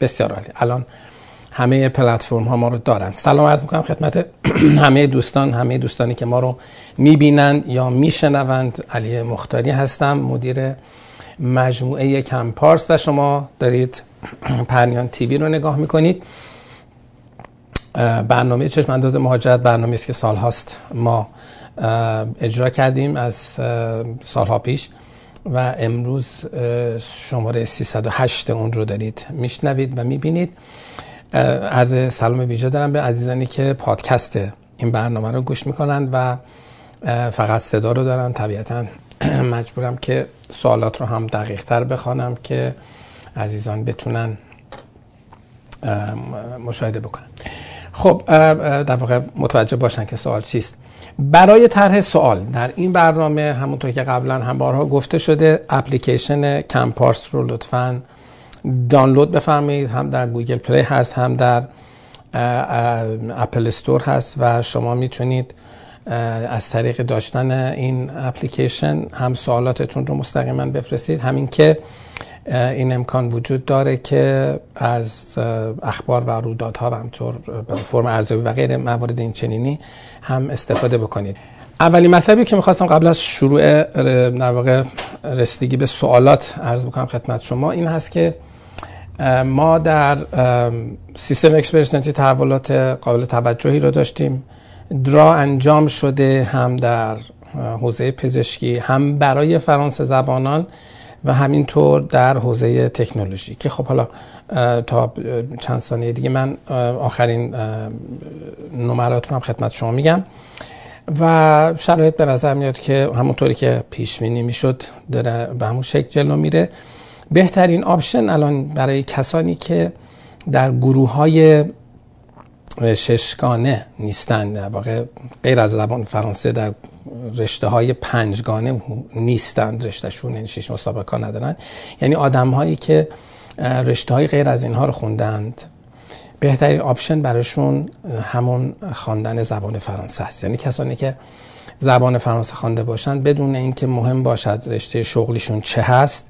بسیار عالی. الان همه پلتفرم ها ما رو دارن. سلام عرض می‌کنم خدمت همه دوستان همه دوستانی که ما رو می‌بینند یا میشنوند. علی مختاری هستم مدیر مجموعه کمپارس و شما دارید پرنیان تیوی رو نگاه می‌کنید. برنامه چشم انداز مهاجرت برنامه است که سال هاست ما اجرا کردیم از سالها پیش. و امروز شماره 308 اون رو دارید میشنوید و می‌بینید. عرض سلام ویژه دارم به عزیزانی که پادکست این برنامه رو گوش می‌کنند و فقط صدا رو دارن. طبیعتا مجبورم که سوالات رو هم دقیق تر بخوانم که عزیزان بتونن مشاهده بکنن. خب در واقع متوجه باشن که سوال چیست. برای طرح سوال در این برنامه همونطور که قبلا هم بارها گفته شده اپلیکیشن Compass رو لطفا دانلود بفرمایید. هم در Google Play هست هم در Apple Store هست و شما می‌تونید از طریق داشتن این اپلیکیشن هم سوالاتتون رو مستقیما بفرستید. هم این که این امکان وجود داره که از اخبار و رویدادها و همینطور فرم ارزیابی و غیر موارد این چنینی هم استفاده بکنید. اولین مطلبی که می‌خواستم قبل از شروع در واقع رسیدگی به سوالات عرض بکنم خدمت شما این هست که ما در سیستم اکسپرسنتی تحولات قابل توجهی رو داشتیم. درا انجام شده هم در حوزه پزشکی هم برای فرانسه زبانان. و همینطور در حوزه تکنولوژی که خب حالا تا چند ثانیه دیگه من آخرین نمرات رو هم خدمت شما میگم. و شرایط به نظر میاد که همونطوری که پیش بینی می‌شد داره به همون شکل جلو میره. بهترین آپشن الان برای کسانی که در گروه های ششگانه نیستند واقع غیر از زبان فرانسه در رشته های پنجگانه نیستند رشتهشون یعنی شش مسابقه ندارن. یعنی آدم هایی که رشته های غیر از اینها رو خوندند بهترین آپشن براشون همون خواندن زبان فرانسه است. یعنی کسانی که زبان فرانسه خوانده باشند بدون اینکه مهم باشد رشته شغلیشون چه هست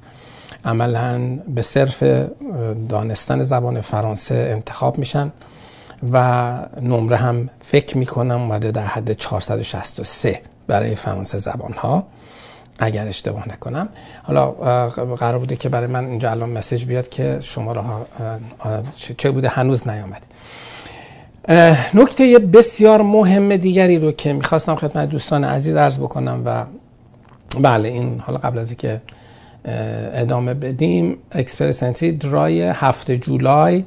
عملا به صرف دانستن زبان فرانسه انتخاب میشن. و نمره هم فکر می‌کنم اومده در حد 463 برای فرانسه زبان ها اگر اشتباه نکنم. حالا قرار بوده که برای من اینجا الان مسیج بیاد که شما ها چه بوده؟ هنوز نیامده نکته بسیار مهم دیگری رو که می‌خواستم خدمت دوستان عزیز عرض بکنم و بله این حالا قبل از اینکه ادامه بدیم اکسپرس انتری درای هفته جولای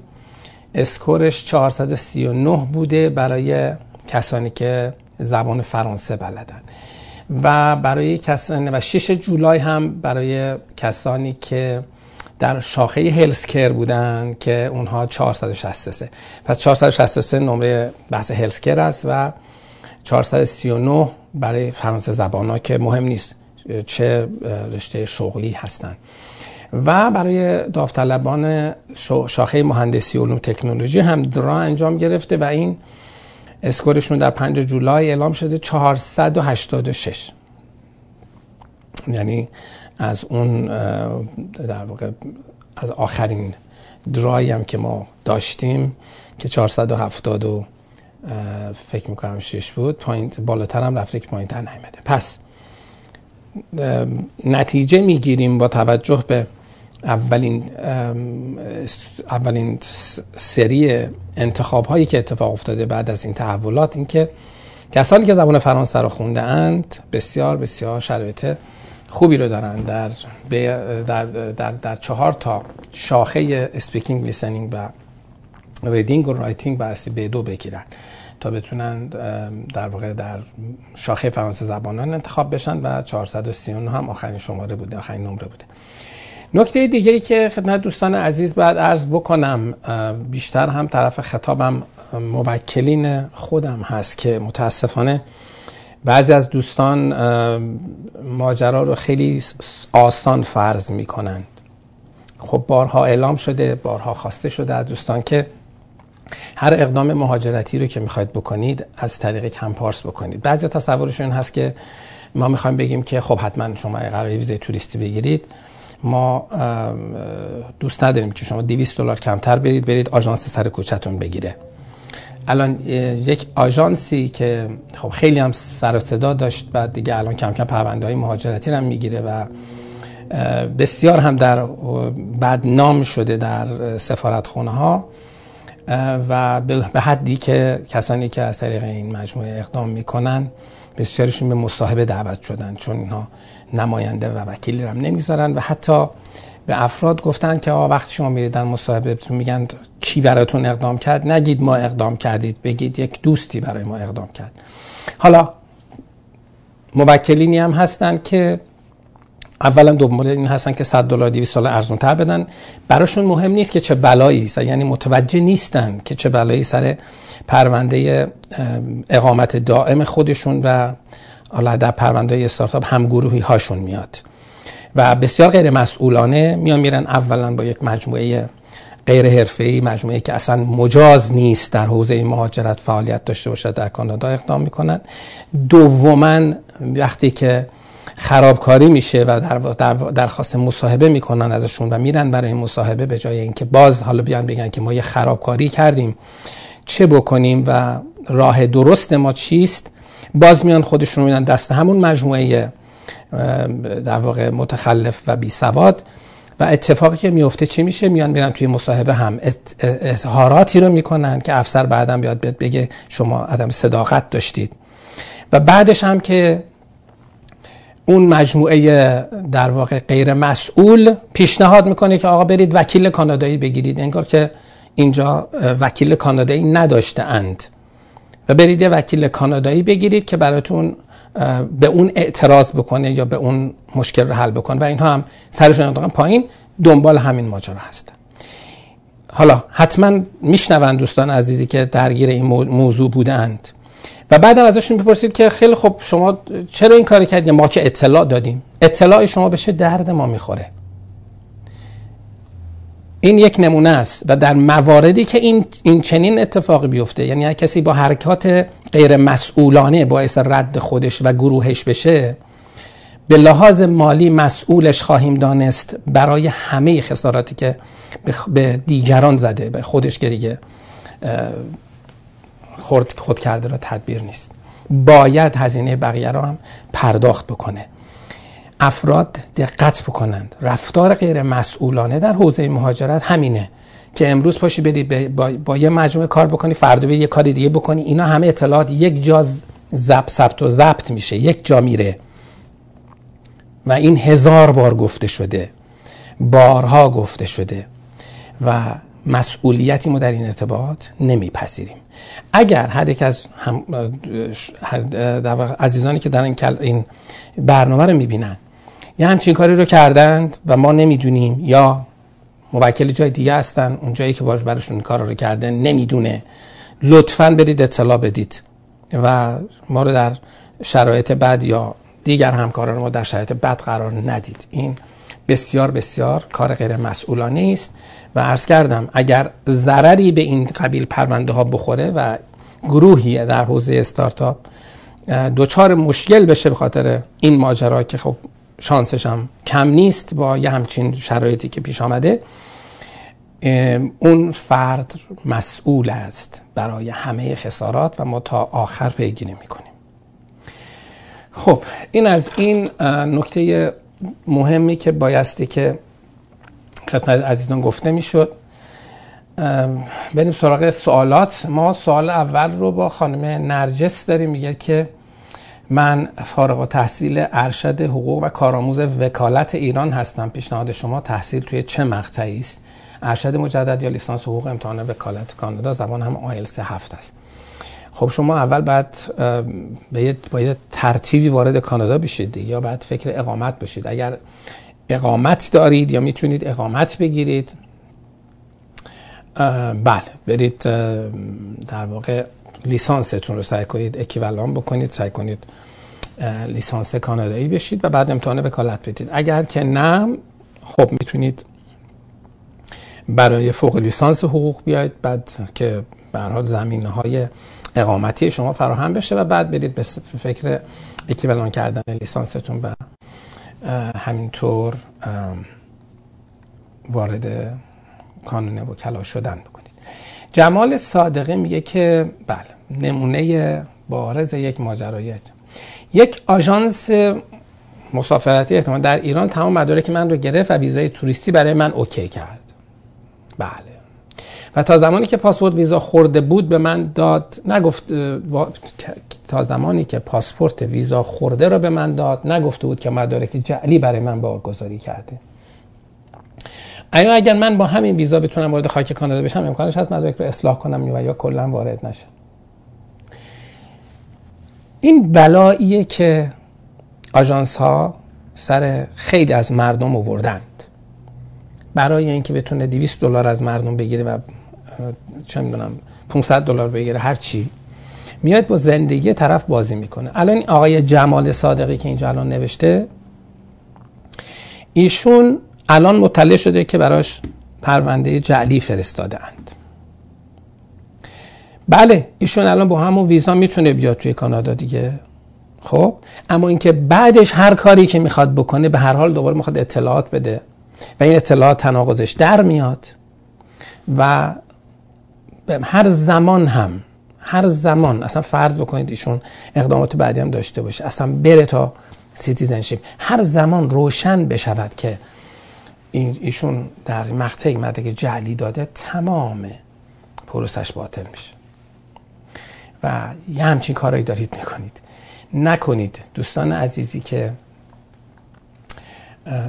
اسکورش 439 بوده برای کسانی که زبان فرانسه بلدن. و برای کسانی و 6 جولای هم برای کسانی که در شاخه هلسکر بودن که اونها 463 پس 463 نمره بحث هلسکر است و 439 برای فرانسه زبان ها که مهم نیست چه رشته شغلی هستند و برای داوطلبان شاخه مهندسی علوم تکنولوژی هم درا انجام گرفته و این اسکورشون در 5 جولای اعلام شده 486 یعنی از اون در واقع از آخرین درایی هم که ما داشتیم که 470 و فکر می‌کنم 6 بود پایینت بالاتر هم رفته که پایین تر نیمده پس نتیجه می‌گیریم با توجه به اولین اولین سری انتخاب هایی که اتفاق افتاده بعد از این تحولات این که کسانی که زبان فرانسه رو خونده اند بسیار بسیار شرایط خوبی رو دارن در, در, در, در چهار تا شاخه speaking listening و reading و writing بایستی B2 بگیرن تا بتونن در واقع در شاخه فرانسه زبانان انتخاب بشن و 439 هم آخرین شماره بوده آخرین نمره بوده. نکته دیگری که خدمت دوستان عزیز باید عرض بکنم بیشتر هم طرف خطابم موکلین خودم هست که متاسفانه بعضی از دوستان ماجرا رو خیلی آسان فرض می‌کنند. خب بارها اعلام شده بارها خواسته شده از دوستان که هر اقدام مهاجرتی رو که می‌خواید بکنید از طریق کمپارس بکنید. بعضی تصورشون هست که ما می‌خوایم بگیم که خب حتما شما قرار ویزای توریستی بگیرید. ما دوست نداریم که شما 200 دلار کمتر برید برید آژانس سر کوچتون بگیره. الان یک آژانسی که خب خیلی هم سر صدا داشت بعد دیگه الان کم کم پرونده های مهاجرتی هم می‌گیره و بسیار هم در بعد نام شده در سفارت خونه ها و به حدی که کسانی که از طریق این مجموعه اقدام می‌کنن بسیارشون به مصاحبه دعوت شدن. چون اینها نماینده و وکیلی هم نمی‌ذارن و حتی به افراد گفتن که وقتی شما میرید در مصاحبه میگن کی براتون اقدام کرد نگید ما اقدام کردید بگید یک دوستی برای ما اقدام کرد. حالا موکلینی هم هستن که اولا دنبال این هستن که 100 دلار 200 دلار ارزون تر بدن. براشون مهم نیست که چه بلایی یعنی متوجه نیستن که چه بلایی سر پرونده اقامت دائم خودشون و حالا در پرونده استارتاپ هم گروهی هاشون میاد. و بسیار غیر مسئولانه میان میرن اولا با یک مجموعه غیر حرفه‌ای مجموعه که اصلا مجاز نیست در حوزه مهاجرت فعالیت داشته باشد در کانادا اقدام می‌کنن. دوما وقتی که خرابکاری میشه و در در درخواست مصاحبه می‌کنن ازشون و میرن برای مصاحبه به جای اینکه باز حالا بیان بگن که ما یه خرابکاری کردیم چه بکنیم و راه درست ما چیست؟ باز میان خودشون میدن دست همون مجموعه در واقع متخلف و بی سواد. و اتفاقی که میفته چی میشه؟ میان میرن توی مصاحبه هم. اظهاراتی رو می‌کنن که افسر بعدم بیاد بگه شما عدم صداقت داشتید. و بعدش هم که اون مجموعه در واقع غیر مسئول پیشنهاد می‌کنه که آقا برید وکیل کانادایی بگیرید. انگار که اینجا وکیل کانادایی نداشته اند و برید یه وکیل کانادایی بگیرید که براتون به اون اعتراض بکنه یا به اون مشکل رو حل بکنه. و اینها هم سرشون انداختن پایین دنبال همین ماجرا هستن حالا حتما میشنوند دوستان عزیزی که درگیر این موضوع بودند. و بعد ازشون بپرسید که خیلی خب شما چرا این کاری کردید ما که اطلاع دادیم. اطلاع شما به چه درد ما می‌خوره. این یک نمونه است و در مواردی که این, این چنین اتفاقی بیفته یعنی هر کسی با حرکات غیر مسئولانه باعث رد خودش و گروهش بشه به لحاظ مالی مسئولش خواهیم دانست برای همه خساراتی که به دیگران زده به خودش که دیگه خود, خود کرده را تدبیر نیست. باید هزینه بقیه را هم پرداخت بکنه. افراد دقت بکنند. رفتار غیر مسئولانه در حوزه مهاجرت همینه که امروز پاشی بدی با, با یه مجموعه کار بکنی فردا یه کار دیگه بکنی. اینا همه اطلاعات یک جا ضبط ثبت و ضبط میشه یک جا میره. و این هزار بار گفته شده بارها گفته شده و مسئولیتی ما در این ارتباط نمیپذیریم. اگر هر یک از هم عزیزانی که در این برنامه رو می‌بینن یه همچین کاری رو کردند و ما نمی‌دونیم یا موکل جای دیگه هستن اون جایی که باش براشون کار رو کرده نمی‌دونه. لطفا برید اطلاع بدید و ما رو در شرایط بد یا دیگر همکاران ما در شرایط بد قرار ندید. این بسیار بسیار کار غیر مسئولانه است و عرض کردم اگر ضرری به این قبیل پرونده ها بخوره و گروهی در حوزه استارتاپ دوچار مشکل بشه به خاطر این ماجرا که خب شانسش هم کم نیست با یه همچین شرایطی که پیش آمده. اون فرد مسئول است برای همه خسارات و ما تا آخر پیگیری می‌کنیم. خب این از این نکته مهمی که بایستی که خدمت عزیزان گفته می‌شد. بریم سراغ سوالات. ما سوال اول رو با خانم نرجس داریم. میگه که من فارغ تحصیل ارشد حقوق و کارآموز وکالت ایران هستم. پیشنهاد شما تحصیل توی چه مقطعی است؟ ارشد مجدد یا لیسانس حقوق امتحان وکالت کانادا؟ زبان هم آیلتس هفت است. خب شما اول باید, باید ترتیبی وارد کانادا بشید یا بعد فکر اقامت بشید. اگر اقامت دارید یا می‌تونید اقامت بگیرید بله برید در واقع لیسانستون رو سعی کنید اکیولان بکنید سعی کنید لیسانس کانادایی بشید و بعد امتحان وکالت بدید. اگر که نه خب می‌تونید برای فوق لیسانس حقوق بیاید بعد که به حال زمینه های اقامتی شما فراهم بشه و بعد برید به فکر اکیولان کردن لیسانستون و همینطور وارد کانون وکلا شدن بکنید. جمال صادقی میگه که بله. نمونه بارز یک ماجرای یک آژانس مسافرتی احتمال در ایران تمام مدارک من رو گرفت و ویزای توریستی برای من اوکی کرد. بله. و تا زمانی که پاسپورت ویزا خورده بود به من داد نگفت تا زمانی که پاسپورت ویزا خورده رو به من داد نگفته بود که مدارک جعلی برای من بارگذاری کرده. ایا اگر من با همین ویزا بتونم وارد خاک کانادا بشم امکانش هست مدارک رو اصلاح کنم یا کلا وارد نشم؟ این بلاییه که آژانس ها سر خیلی از مردم آوردند. برای اینکه بتونه 200 دلار از مردم بگیره و چه می‌دونم 500 دلار بگیره هر چی میاد با زندگی طرف بازی می‌کنه. الان آقای جمال صادقی که اینجا الان نوشته ایشون الان مطلع شده که براش پرونده جعلی فرستاده بله ایشون الان با همون ویزا می‌تونه بیاد توی کانادا دیگه. خب اما اینکه بعدش هر کاری که می‌خواد بکنه به هر حال دوباره می‌خواد اطلاعات بده و این اطلاعات تناقضش در میاد و هر زمان هم هر زمان اصلا فرض بکنید ایشون اقدامات بعدی هم داشته باشه اصلا بره تا citizenship هر زمان روشن بشود که ایشون در مقطعی مدرک جعلی داده تمام پروسش باطل میشه. و یه همچین کارایی دارید می‌کنید. نکنید دوستان عزیزی که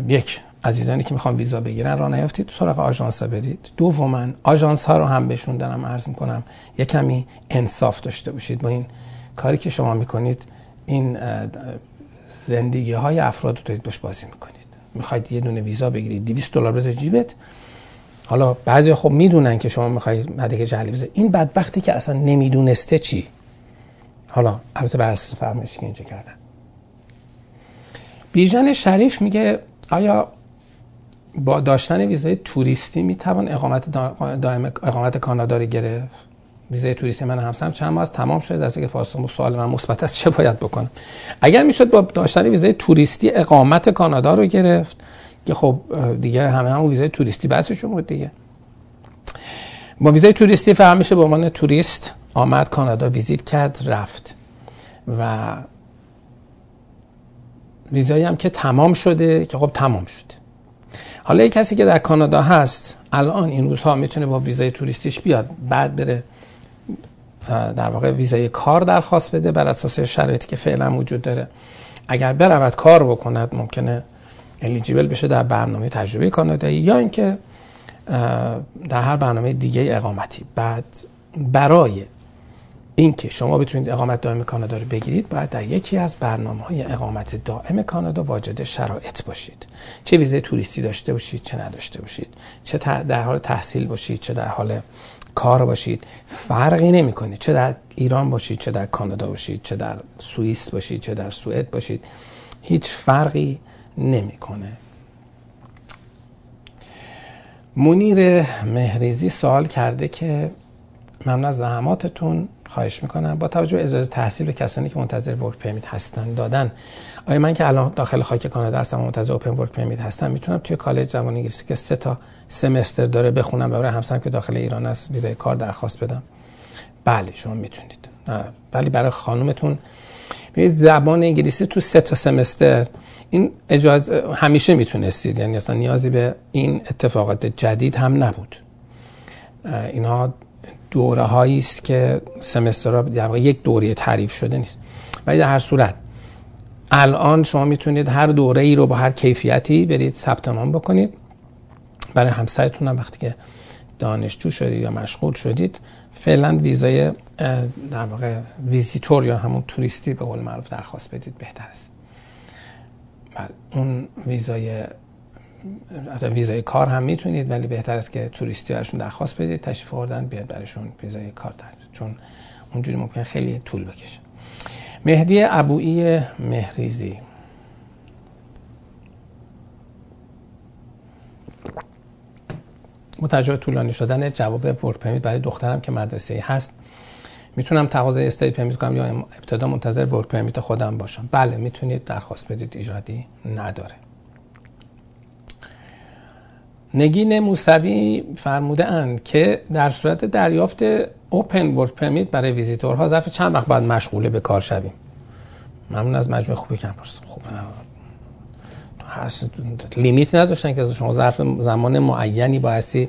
یک عزیزانی که می‌خوان ویزا بگیرن را نیافتید سراغ آژانس ها بدید دوما آژانس ها رو هم بهشون دارم عرض می‌کنم یه کمی انصاف داشته باشید. با این کاری که شما می‌کنید این زندگی های افراد رو دارید باش بازی می‌کنید. می‌خواید یه دونه ویزا بگیرید 200 دلار بذارید جیبت. حالا بعضی خب می‌دونن که شما می‌خواید مدرک جعلی بذارید این بدبختی که اصلا نمی‌دونسته چی؟ حالا البته بر اساس فرمایشی که اینجا کردن. بیژن شریف میگه آیا با داشتن ویزای توریستی می‌توان اقامت دائم اقامت کانادا رو گرفت؟ ویزای توریستی من همسرم چند ماه تمام شده در که فاصله سوال من مثبت است چه باید بکنم؟ اگر می‌شد با داشتن ویزای توریستی اقامت کانادا رو گرفت که خب دیگه همه همون ویزای توریستی بحثشون بود دیگه. با ویزای توریستی فهم میشه به عنوان توریست آمد کانادا ویزیت کرد رفت. و ویزایی هم که تمام شده که خب تمام شده حالا یک کسی که در کانادا هست الان این روزها می‌تونه با ویزای توریستیش بیاد بعد بره در واقع ویزای کار درخواست بده بر اساس شرایطی که فعلا وجود داره. اگر برود کار بکند ممکنه الیجیبل بشه در برنامه تجربه کانادایی یا اینکه در هر برنامه دیگه اقامتی. بعد برای اینکه شما بتونید اقامت دائم کانادا رو بگیرید باید در یکی از برنامه های اقامت دائم کانادا واجد شرایط باشید. چه ویزه توریستی داشته باشید چه نداشته باشید. چه در حال تحصیل باشید چه در حال کار باشید. فرقی نمی‌کنه چه در ایران باشید چه در کانادا باشید چه در سوئیس باشید چه در سوئد باشید. هیچ فرقی نمی‌کنه. منیر مهریزی سوال کرده که ممنون از زحماتتون خواهش می‌کنم. با توجه اجازه تحصیل به کسانی که منتظر ورک پرمیت هستن دادن. آیا من که الان داخل خاک کانادا هستم منتظر اوپن ورک پرمیت هستم می‌تونم توی کالج زبان انگلیسی که سه تا سمستر داره بخونم برای همسرم که داخل ایران است ویزای کار درخواست بدم؟ بله شما می‌تونید. ولی برای خانومتون ببینید زبان انگلیسی تو سه تا سمستر. این اجازه همیشه می‌تونستید. یعنی اصلا نیازی به این اتفاقات جدید هم نبود. اینها دوره هایی است که سمستر در واقع یک دوره تعریف شده نیست. ولی در هر صورت الان شما می‌تونید هر دوره ای رو با هر کیفیتی برید ثبت نام بکنید. برای همسرتون هم وقتی که دانشجو شدید یا مشغول شدید فعلا ویزای در واقع ویزیتور یا همون توریستی به قول معروف درخواست بدید بهتر است. بله، اون ویزای ویزای کار هم می‌تونید ولی بهتر است که توریستی برشون درخواست بدید تشریف آوردن بیاد برشون ویزای کار دارید چون اونجوری ممکن خیلی طول بکشه. مهدی ابویی مهریزی. متوجه طولانی شدن جواب ورک پرمیت برای دخترم که مدرسه هست. می‌تونم تقاضای study permit کنم یا ابتدا منتظر work permit خودم باشم. بله می‌تونید درخواست بدید ایرادی نداره. نگین موسوی فرموده اند که در صورت دریافت open work permit برای ویزیتورها ظرف چند وقت باید مشغول به کار شویم. ممنون از مجموعه خوب Compass خوب limit نداشتن که شما ظرف زمان معینی بایستی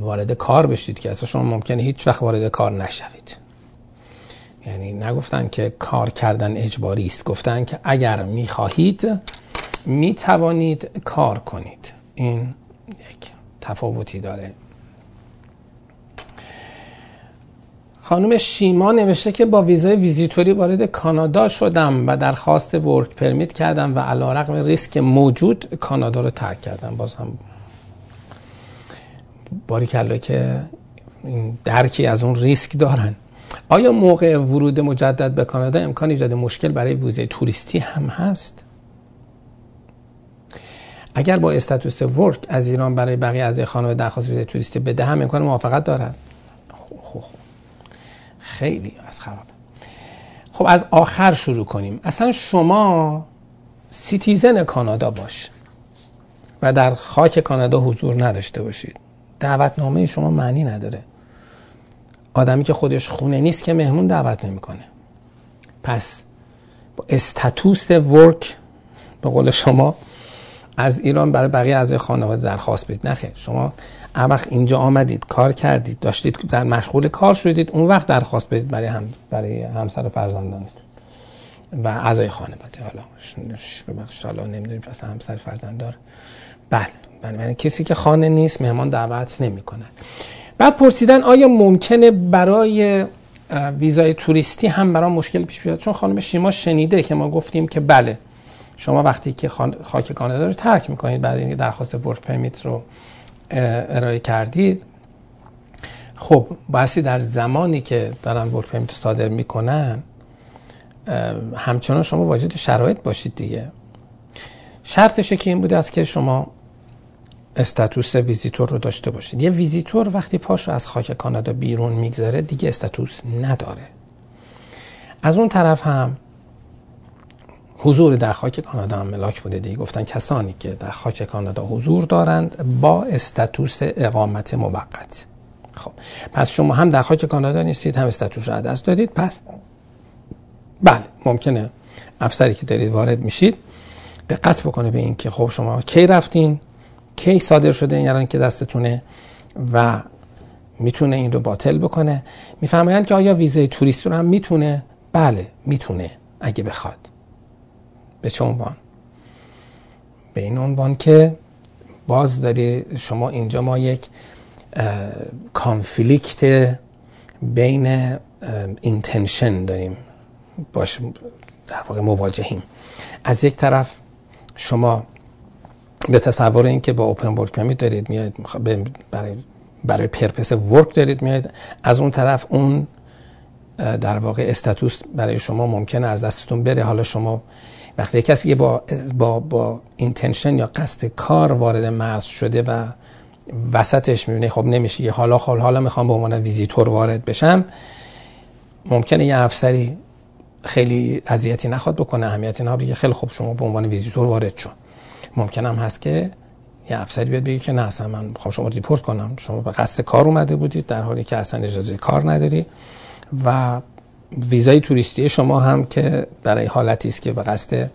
وارد کار بشید که اصلا شما ممکنه هیچ وقت وارد کار نشوید. یعنی نگفتن که کار کردن اجباری است. گفتن که اگر می‌خواهید می‌توانید کار کنید. این یک تفاوتی داره. خانم شیما نوشته که با ویزای ویزیتوری وارد کانادا شدم و درخواست ورک پرمیت کردم و علا رقم ریسک موجود کانادا رو ترک کردم. باز هم باری که این درکی از اون ریسک دارن. آیا موقع ورود مجدد به کانادا امکان ایجاد مشکل برای ویزای توریستی هم هست؟ اگر با status work از ایران برای بقیه از خانواده درخواست ویزای توریستی بده هم امکان موافقت دارد. خب خب. خیلی از خراب خب از آخر شروع کنیم. اصلا شما citizen کانادا باش و در خاک کانادا حضور نداشته باشید. دعوتنامه شما معنی نداره. آدمی که خودش خونه نیست که مهمون دعوت نمی‌کنه. پس با استاتوس ورک به قول شما از ایران برای بقیه از خانواده درخواست بدید. نخیر شما وقت اینجا آمدید کار کردید داشتید در مشغول کار شدید اون وقت درخواست بدید برای هم برای همسر و فرزندانتون. و اعضای خانواده حالا ببخشید حالا نمی‌دونیم پس همسر فرزنددار بله بله کسی که خانه نیست مهمان دعوت نمی‌کنه بعد پرسیدن آیا ممکنه برای ویزای توریستی هم برای مشکل پیش بیاد؟ چون خانم شیما شنیده که ما گفتیم که بله شما وقتی که خاک کانادا رو ترک می‌کنید بعد اینکه درخواست ورک پرمیت رو ارائه کردید خب باسی در زمانی که دارن ورک پرمیت صادر می‌کنن همچنان شما واجد شرایط باشید دیگه. شرطش که این بوده است که شما status visitor رو داشته باشید. یه ویزیتور وقتی پاش از خاک کانادا بیرون میگذره دیگه status نداره. از اون طرف هم حضور در خاک کانادا هم ملاک بوده دیگه. گفتن کسانی که در خاک کانادا حضور دارند با status اقامت موقت. خب پس شما هم در خاک کانادا نیستید هم status رو از دست دادید. پس بله ممکنه افسری که دارید وارد میشید دقت بکنه به این که خب شما کی رفتین کی صادر شده این یعنی که دستتونه و می‌تونه این رو باطل بکنه. می‌فهمند که آیا ویزای توریست رو هم می‌تونه؟ بله می‌تونه اگه بخواد. به چه عنوان؟ به این عنوان که باز داری شما اینجا ما یک کانفلیکت بین intention داریم. باش در واقع مواجهیم. از یک طرف شما به تصور این که با open work permit دارید میاد برای برای purpose work دارید میاد از اون طرف اون در واقع status برای شما ممکنه از دستتون بره. حالا شما وقتی کسی با با با intention یا قصد کار وارد مرز شده و وسطش می‌بینه خب نمیشه یه حالا حال حالا می‌خوام به عنوان ویزیتور وارد بشم ممکنه یه افسری خیلی اذیتی نخواد بکنه اهمیتی نه بگه خیلی خوب شما به عنوان ویزیتور وارد شو. ممکن هم هست که یه افسری بیاد بگه که نه اصلا من می‌خوام شما report کنم. شما به قصد کار اومده بودید در حالی که اصلا اجازه کار نداری و ویزای توریستی شما هم که برای حالتی است که به قصد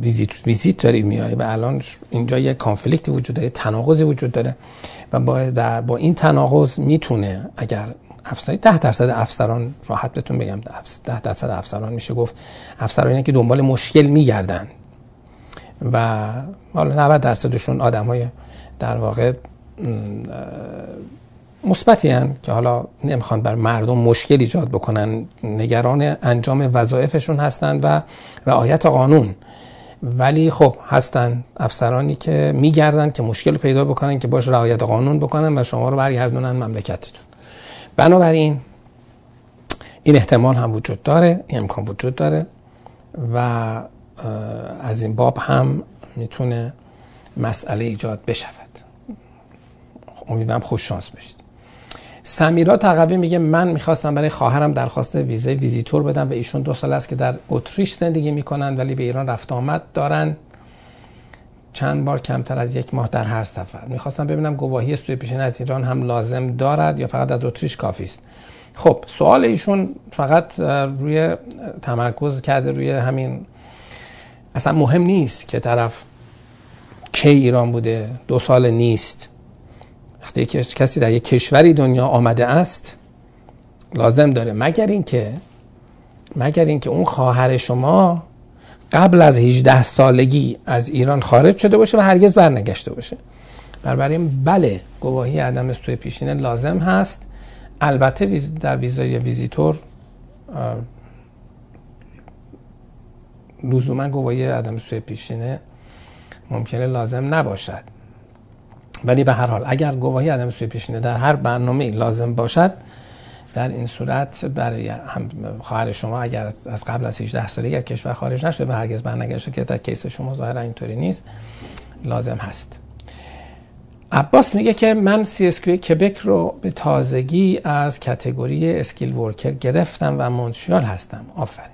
ویزیت ویزیت داری میای و الان اینجا یه کانفلیکت وجود داره تناقضی وجود داره و با با این تناقض می‌تونه اگر افسران 10 درصد افسران راحت بهتون بگم 10 درصد افسران میشه گفت افسرانی که دنبال مشکل میگردن و حالا 90 درصدشون آدم های در واقع مثبتی که حالا نمی‌خوان بر مردم مشکل ایجاد بکنن. نگران انجام وظایفشون هستند و رعایت قانون. ولی خب هستن افسرانی که میگردن که مشکل پیدا بکنن که باش رعایت قانون بکنن و شما رو برگردونن مملکتتون. بنابراین این احتمال هم وجود داره این امکان وجود داره و از این باب هم می‌تونه مسئله ایجاد بشود. امیدوارم خوش شانس بشید سمیرا تقوی میگه من می‌خواستم برای خواهرم درخواست ویزای ویزیتور بدم و ایشون دو سال است که در اتریش زندگی می‌کنن ولی به ایران رفت آمد دارن چند بار کمتر از یک ماه در هر سفر. می‌خواستم ببینم گواهی سوی پیشین از ایران هم لازم دارد یا فقط از اتریش کافی است. خب سوال ایشون فقط روی تمرکز کرده روی همین اصلا مهم نیست که طرف کی ایران بوده دو سال نیست. وقتی کسی در یک کشوری دنیا آمده است لازم داره مگر اینکه مگر اینکه اون خواهر شما قبل از 18 سالگی از ایران خارج شده باشه و هرگز برنگشته باشه. بنابراین بله گواهی عدم سوی پیشینه لازم هست. البته در ویزای ویزیتور لزوما گواهی عدم سوی پیشینه ممکنه لازم نباشد. ولی به هر حال اگر گواهی عدم سوی پیشینه در هر برنامه لازم باشد در این صورت برای هم خواهر شما اگر از قبل از 18 سالگی از کشور خارج نشده و هرگز برنگشته که در case شما ظاهرا اینطوری نیست لازم هست. عباس میگه که من CSQ کبک رو به تازگی از category skilled worker گرفتم و مونتریال هستم. آفرین.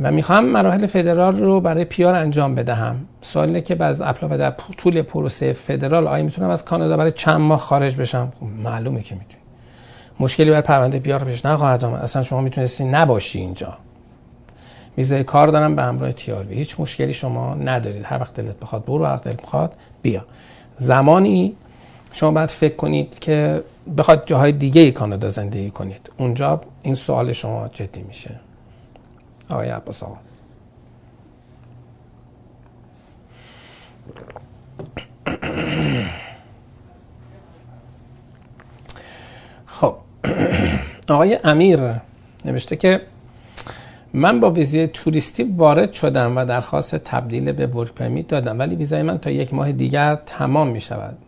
و می‌خوام مراحل فدرال رو برای PR انجام بدهم. سوالی که بعد apply و در طول پروسه فدرال آیا می‌تونم از کانادا برای چند ماه خارج بشم؟ خب معلومه که می‌تونی. مشکلی بر پرونده پیار پیش نخواهد آمد. اصلا شما می‌تونستی نباشی اینجا. ویزای کار دارم به همراه تیاروی هیچ مشکلی شما ندارید. هر وقت دلت بخواد برو هر وقت دلت بخواد بیا. زمانی شما باید فکر کنید که بخواد جاهای دیگه ای کانادا زندگی کنید. اونجا این سوال شما جدی میشه. آقای عباس آقا خب آقای امیر نوشته که من با ویزای توریستی وارد شدم و درخواست تبدیل به ورک پرمیت دادم ولی ویزای من تا یک ماه دیگر تمام می شود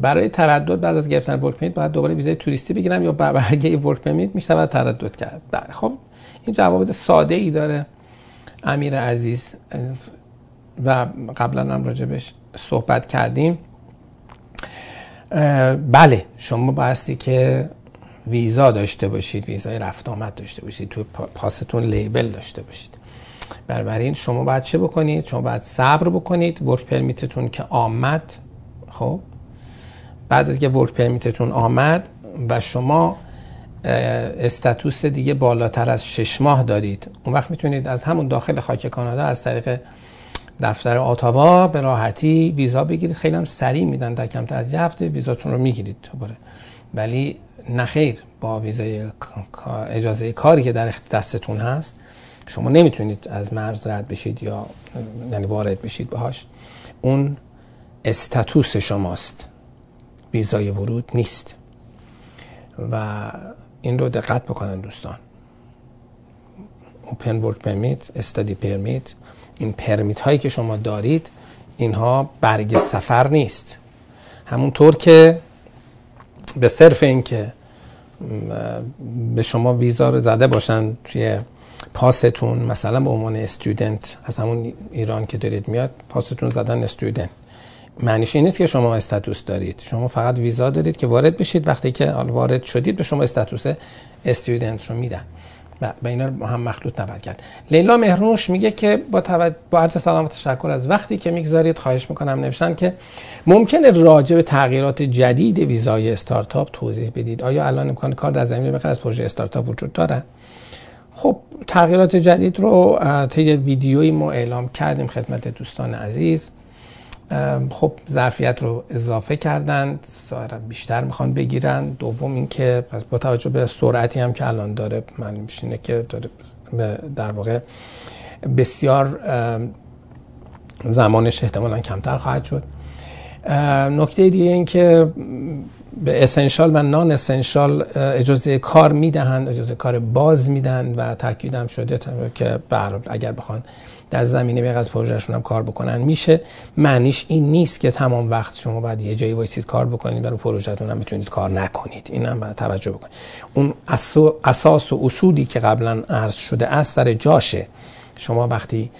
برای تردد بعد از گرفتن ورک پرمیت باید دوباره ویزای توریستی بگیرم یا برگه ورک پرمیت می شود تردد کرد؟ بله خب. این جواب ساده ای داره امیر عزیز. و قبلا هم راجبش صحبت کردیم. بله شما بایستی که ویزا داشته باشید ویزای رفت آمد داشته باشید تو پاستون لیبل داشته باشید. بنابراین شما باید چه بکنید؟ شما باید صبر بکنید. ورک پرمیتتون که آمد خب؟ بعد از که ورک پرمیتتون آمد و شما استاتوس دیگه بالاتر از شش ماه دارید. اون وقت می‌تونید از همون داخل خاک کانادا از طریق دفتر آتاوا به راحتی ویزا بگیرید. خیلی هم سریع میدن در کمتر از یه هفته ویزاتون رو می‌گیرید دوباره ولی نخیر با ویزای اجازه کاری که در دستتون هست شما نمی‌تونید از مرز رد بشید یا یعنی وارد بشید باهاش. اون استاتوس شماست. ویزای ورود نیست. و این رو دقت بکنن دوستان. اوپن ورک پرمیت استادی پرمیت این پرمیت هایی که شما دارید اینها برگ سفر نیست. همونطور که به صرف اینکه به شما ویزا رو زده باشن توی پاستون مثلا به عنوان استودنت از همون ایران که دارید میاد پاستون زدن استودنت معنیش این نیست که شما استاتوس دارید. شما فقط ویزا دارید که وارد بشید وقتی که وارد شدید به شما استاتوس استودنت رو میدن. و به اینا هم مخلوط نباید کرد. لیلا مهرونش میگه که با, توجه با عرض سلام و تشکر از وقتی که می‌گذارید خواهش می‌کنم نوشتن که ممکنه راجع به تغییرات جدید ویزای استارتاپ توضیح بدید. آیا الان امکان کار در زمینه بخیر از پروژه استارتاپ وجود داره؟ خب تغییرات جدید رو طی ویدیویی ما اعلام کردیم خدمت دوستان عزیز. خب ظرفیت رو اضافه کردند بیشتر می‌خوان بگیرن. دوم اینکه پس با توجه به سرعتی هم که الان داره من میشینه که داره در واقع بسیار زمانش احتمالا کمتر خواهد شد. نکته دیگه این که به اسنشال و نان اسنشال اجازه کار می‌دهند اجازه کار باز میدن و تاکیدم شده که اگر بخوان در زمینه به از پروژهشون هم کار بکنن میشه. معنیش این نیست که تمام وقت شما باید یه جایی وایسید کار بکنید برای پروژهتون هم می‌تونید کار نکنید. این هم باید توجه بکنید. اون اساس و اصولی که قبلا عرض شده از سر جاشه. شما وقتی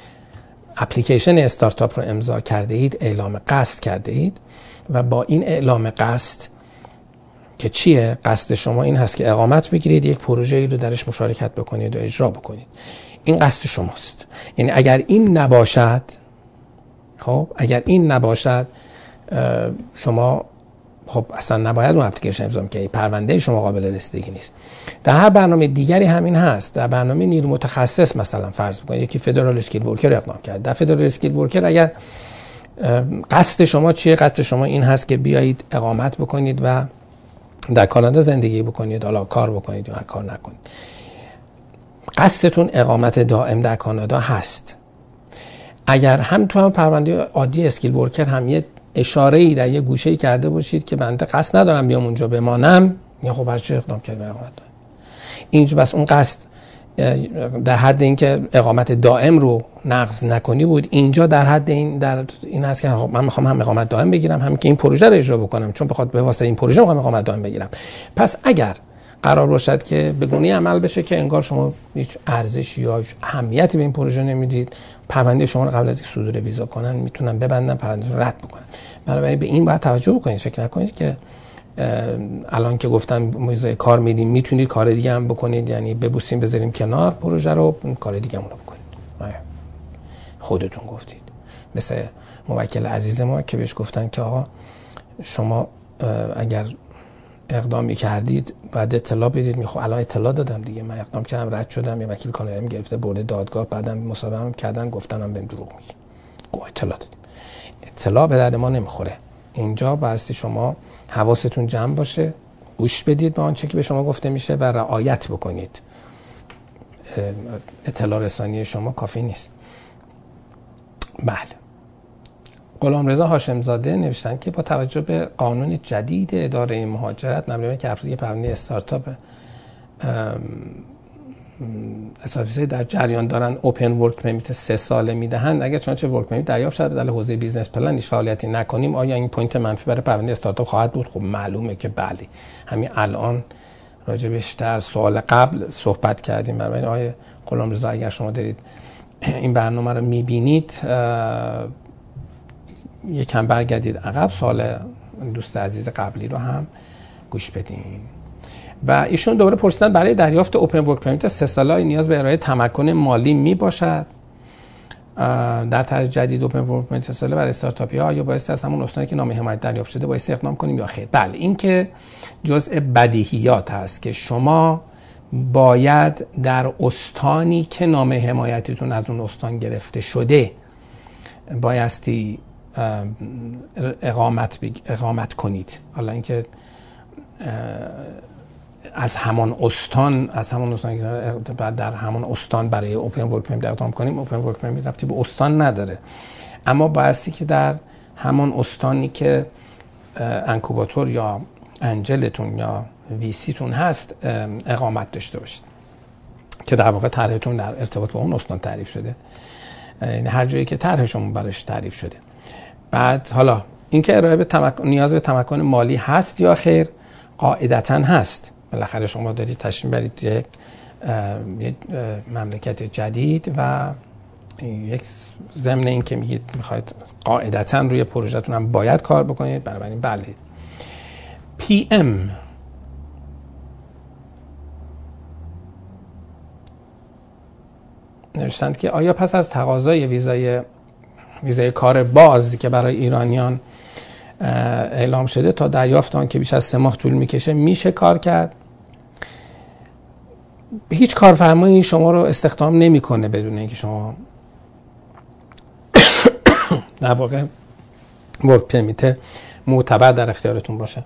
اپلیکیشن استارتاپ رو امضا کرده اید اعلام قصد کرده اید و با این اعلام قصد که چیه؟ قصد شما این هست که اقامت بگیرید یک پروژه ای رو درش مشارکت بکنید و اجرا بکنید. این قصد شماست. یعنی اگر این نباشد خب اگر این نباشد شما خب اصلا نباید اون اپلیکیشن امضا کنید پرونده شما قابل رسیدگی نیست. در هر برنامه دیگری همین هست. در برنامه نیرو متخصص مثلا فرض بکنید. یکی Federal Skilled Worker اقدام کرد. در Federal Skilled Worker اگر قصد شما چیه؟ قصد شما این هست که بیایید اقامت بکنید و در کانادا زندگی بکنید حالا کار بکنید یا کار نکنید. قصدتون اقامت دائم در کانادا هست. اگر هم تو هم پرونده عادی skilled worker هم یه اشاره ای در یه گوشه ای کرده باشید که بنده قصد ندارم بیام اونجا بمانم یا خب برای چه اقدام کرد اقامت اینجا بس اون قصد در حد اینکه اقامت دائم رو نقض نکنی بود. اینجا در حد این در این هست که من می‌خوام هم اقامت دائم بگیرم هم که این پروژه رو اجرا بکنم چون بخواد به واسطه این پروژه می‌خوام اقامت دائم بگیرم. پس اگر قرار باشد که به عمل بشه که انگار شما هیچ ارزشی یا اهمیتی به این پروژه نمی‌دید پرونده شما رو قبل از اینکه صدور ویزا کنن می‌تونن ببندن پرونده رو رد بکنن. بنابراین به این باید توجه بکنید. فکر نکنید که الان که گفتم ویزای کار میدیم می‌تونید کار دیگه هم بکنید. یعنی ببوسیم بذاریم کنار پروژه رو کار دیگه هم رو بکنید. خودتون گفتید. مثل موکل عزیز ما که بهش گفتن که آقا شما اگر اقدامی کردید بعد اطلاع بدید. می‌خوام الان اطلاع دادم دیگه. من اقدام کردم رد شدم. یه وکیل کانادایی گرفته برده دادگاه بعدم مصاحبه هم کردن گفتن بهم دروغ میگی اطلاع دادیم. اطلاع به درد ما نمی‌خوره. اینجا بایستی شما حواستون جمع باشه گوش بدید به آنچه که به شما گفته میشه و رعایت بکنید. اطلاع رسانی شما کافی نیست. بله. غلام رضا هاشم زاده نوشتن که با توجه به قانون جدید اداره مهاجرت مبنی که افرادی پرونده استارتاپ استارتاپ در جریان دارن open work permit سه ساله می‌دهند. اگر چنانچه work permit دریافت شده در حوزه business plan هیچ فعالیتی نکنیم. آیا این point منفی برای پرونده استارتاپ خواهد بود؟ خب معلومه که بله. همین الان راجبش در سوال قبل صحبت کردیم. برای آقای غلام رضا اگر شما دارید این برنامه رو می‌بینید یکم برگردید عقب. سوال دوست عزیز قبلی رو هم گوش بدین. و ایشون دوباره پرسیدن برای دریافت اوپن ورک پرمیت سه ساله نیاز به ارائه تمکن مالی می باشد در طرح جدید اوپن ورک پرمیت سه ساله برای استارتاپی ها یا باعث از همون استانی که نام حمایت دریافت شده باعث اقدام کنیم یا خیر؟ بله این که جزء بدیهیات هست که شما باید در استانی که نام حمایتتون از اون استان گرفته شده بایستی اقامت, اقامت کنید. حالا اینکه از همان استان از همان استان بعد در همان استان برای اوپن ورک پرمیت اقدام کنیم اوپن ورک پرمیت ربطی به استان نداره. اما بایستی که در همان استانی که انکوباتور یا انجلتون یا ویسیتون هست اقامت داشته باشید. که در واقع طرحتون در ارتباط با اون استان تعریف شده. یعنی هر جایی که طرح شما براش تعریف شده. بعد حالا اینکه ارائه به نیاز به تمکن مالی هست یا خیر قاعدتا هست. بالاخره شما دارید تشمیم برید یک مملکت جدید و یک ضمن این که میگید می‌خواید قاعدتا روی پروژهتون هم باید کار بکنید بنابراین بله. پی ام. نوشتند که آیا پس از تقاضای ویزای ویزای کار باز که برای ایرانیان اعلام شده تا دریافت آن که بیش از سه ماه طول می‌کشه میشه کار کرد. هیچ کارفرمایی شما رو استخدام نمی‌کنه بدون اینکه شما در واقع ورک پرمیت معتبر در اختیارتون باشه.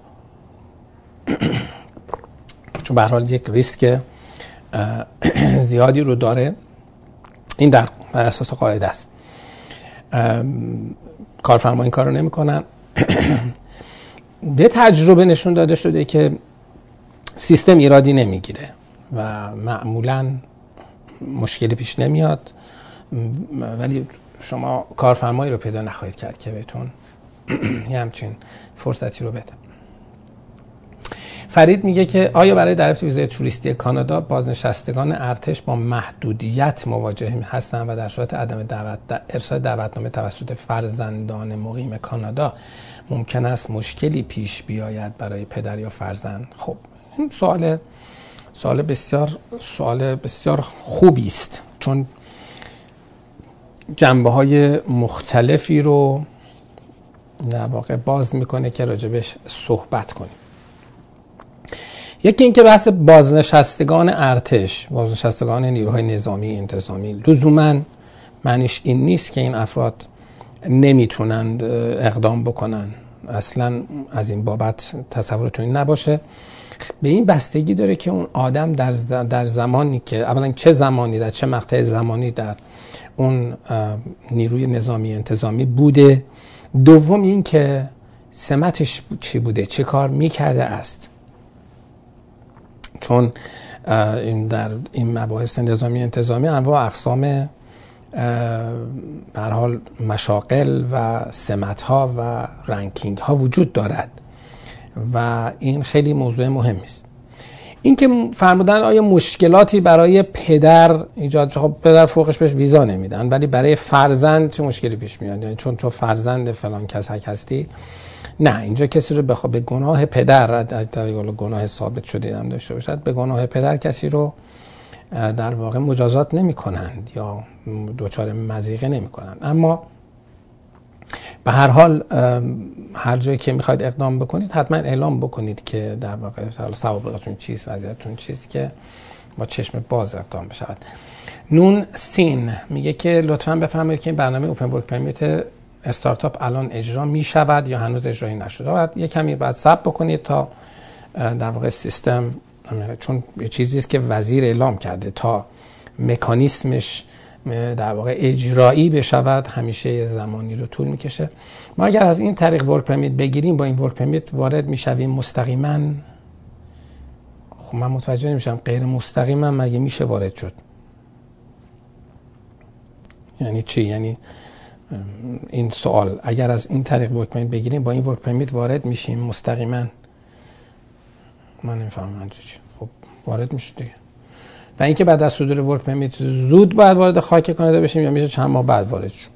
چون به حال یک ریسک زیادی رو داره. این در اساس قاعده است. کارفرما این کار رو نمی‌کنن. به تجربه نشون داده شده که سیستم ایرادی نمی‌گیره و معمولا مشکلی پیش نمیاد. ولی شما کارفرمایی رو پیدا نخواهید کرد که بهتون یه همچین فرصتی رو بده فرید میگه که آیا برای دریافت ویزای توریستی کانادا بازنشستگان ارتش با محدودیت مواجه هستند و در صورت عدم دعوت ارسال دعوتنامه توسط فرزندان مقیم کانادا ممکن است مشکلی پیش بیاید برای پدر یا فرزند؟ خب این سوال سوال بسیار سوال بسیار خوبی است چون جنبه های مختلفی رو در واقع باز می‌کنه که راجبش صحبت کنیم. یکی اینکه بحث بازنشستگان ارتش بازنشستگان نیروهای نظامی انتظامی لزوما معنیش این نیست که این افراد نمی‌تونند اقدام بکنن. اصلا از این بابت تصورتون نباشه. به این بستگی داره که اون آدم در, در زمانی که اولا چه زمانی در چه مقطع زمانی در اون نیروی نظامی انتظامی بوده. دوم این که سمتش چی بوده چه کار می‌کرده است. چون این در این مباحث نظامی انتظامی انواع اقسام بر حال مشاقل و سمت ها و رنکینگ ها وجود دارد و این خیلی موضوع مهمی است اینکه فرمودن آیا مشکلاتی برای پدر ایجاد خب پدر فوقش بهش ویزا نمیدن ولی برای فرزند چه مشکلی پیش میاد؟ یعنی چون تو فرزند فلان کس هستی نه اینجا کسی رو بخواد به گناه پدر در گناه ثابت شده هم داشته باشد به گناه پدر کسی رو در واقع مجازات نمی کنند یا دوچار مزیقه نمی کنند اما به هر حال هر جایی که می‌خواید اقدام بکنید حتما اعلام بکنید که در واقع سوابقتون چیست وضعیتون چیست که با چشم باز اقدام بشود. نون سین میگه که لطفا بفرمایید که این برنامه اوپن ورک پرمیت استارتاپ الان اجرا می شود یا هنوز اجرایی نشده. باید یه کمی بعد صبر بکنید تا در واقع سیستم چون یه چیزی است که وزیر اعلام کرده تا مکانیسمش در واقع اجرایی بشود همیشه زمانی رو طول می‌کشه. ما اگر از این طریق work permit بگیریم با این work permit وارد می‌شویم مستقیما. خب من متوجه نمیشم غیر مستقیما مگه میشه وارد شد؟ یعنی چی؟ یعنی این سوال. اگر از این طریق work permit بگیریم با این work permit وارد میشیم مستقیما. من نمی‌فهمم خب وارد میشه دیگه. و اینکه بعد از صدور work permit زود باید وارد خاک کانادا بشیم یا میشه چند ماه بعد وارد شیم؟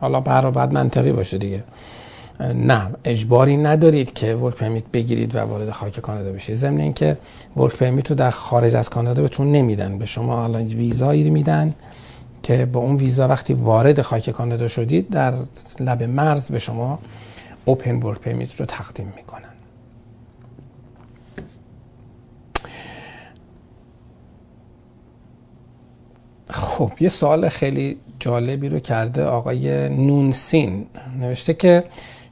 حالا برا بعد منطقی باشه دیگه. نه اجباری ندارید که ورک پرمیت بگیرید و وارد خاک کانادا بشید. ضمن اینکه ورک پرمیت رو در خارج از کانادا بهتون نمیدن. به شما الان ویزایی میدن. که با اون ویزا وقتی وارد خاک کانادا شدید در لب مرز به شما اوپن ورک پرمیت رو تقدیم می‌کنن. خب یه سوال خیلی جالبی رو کرده آقای نونسین نوشته که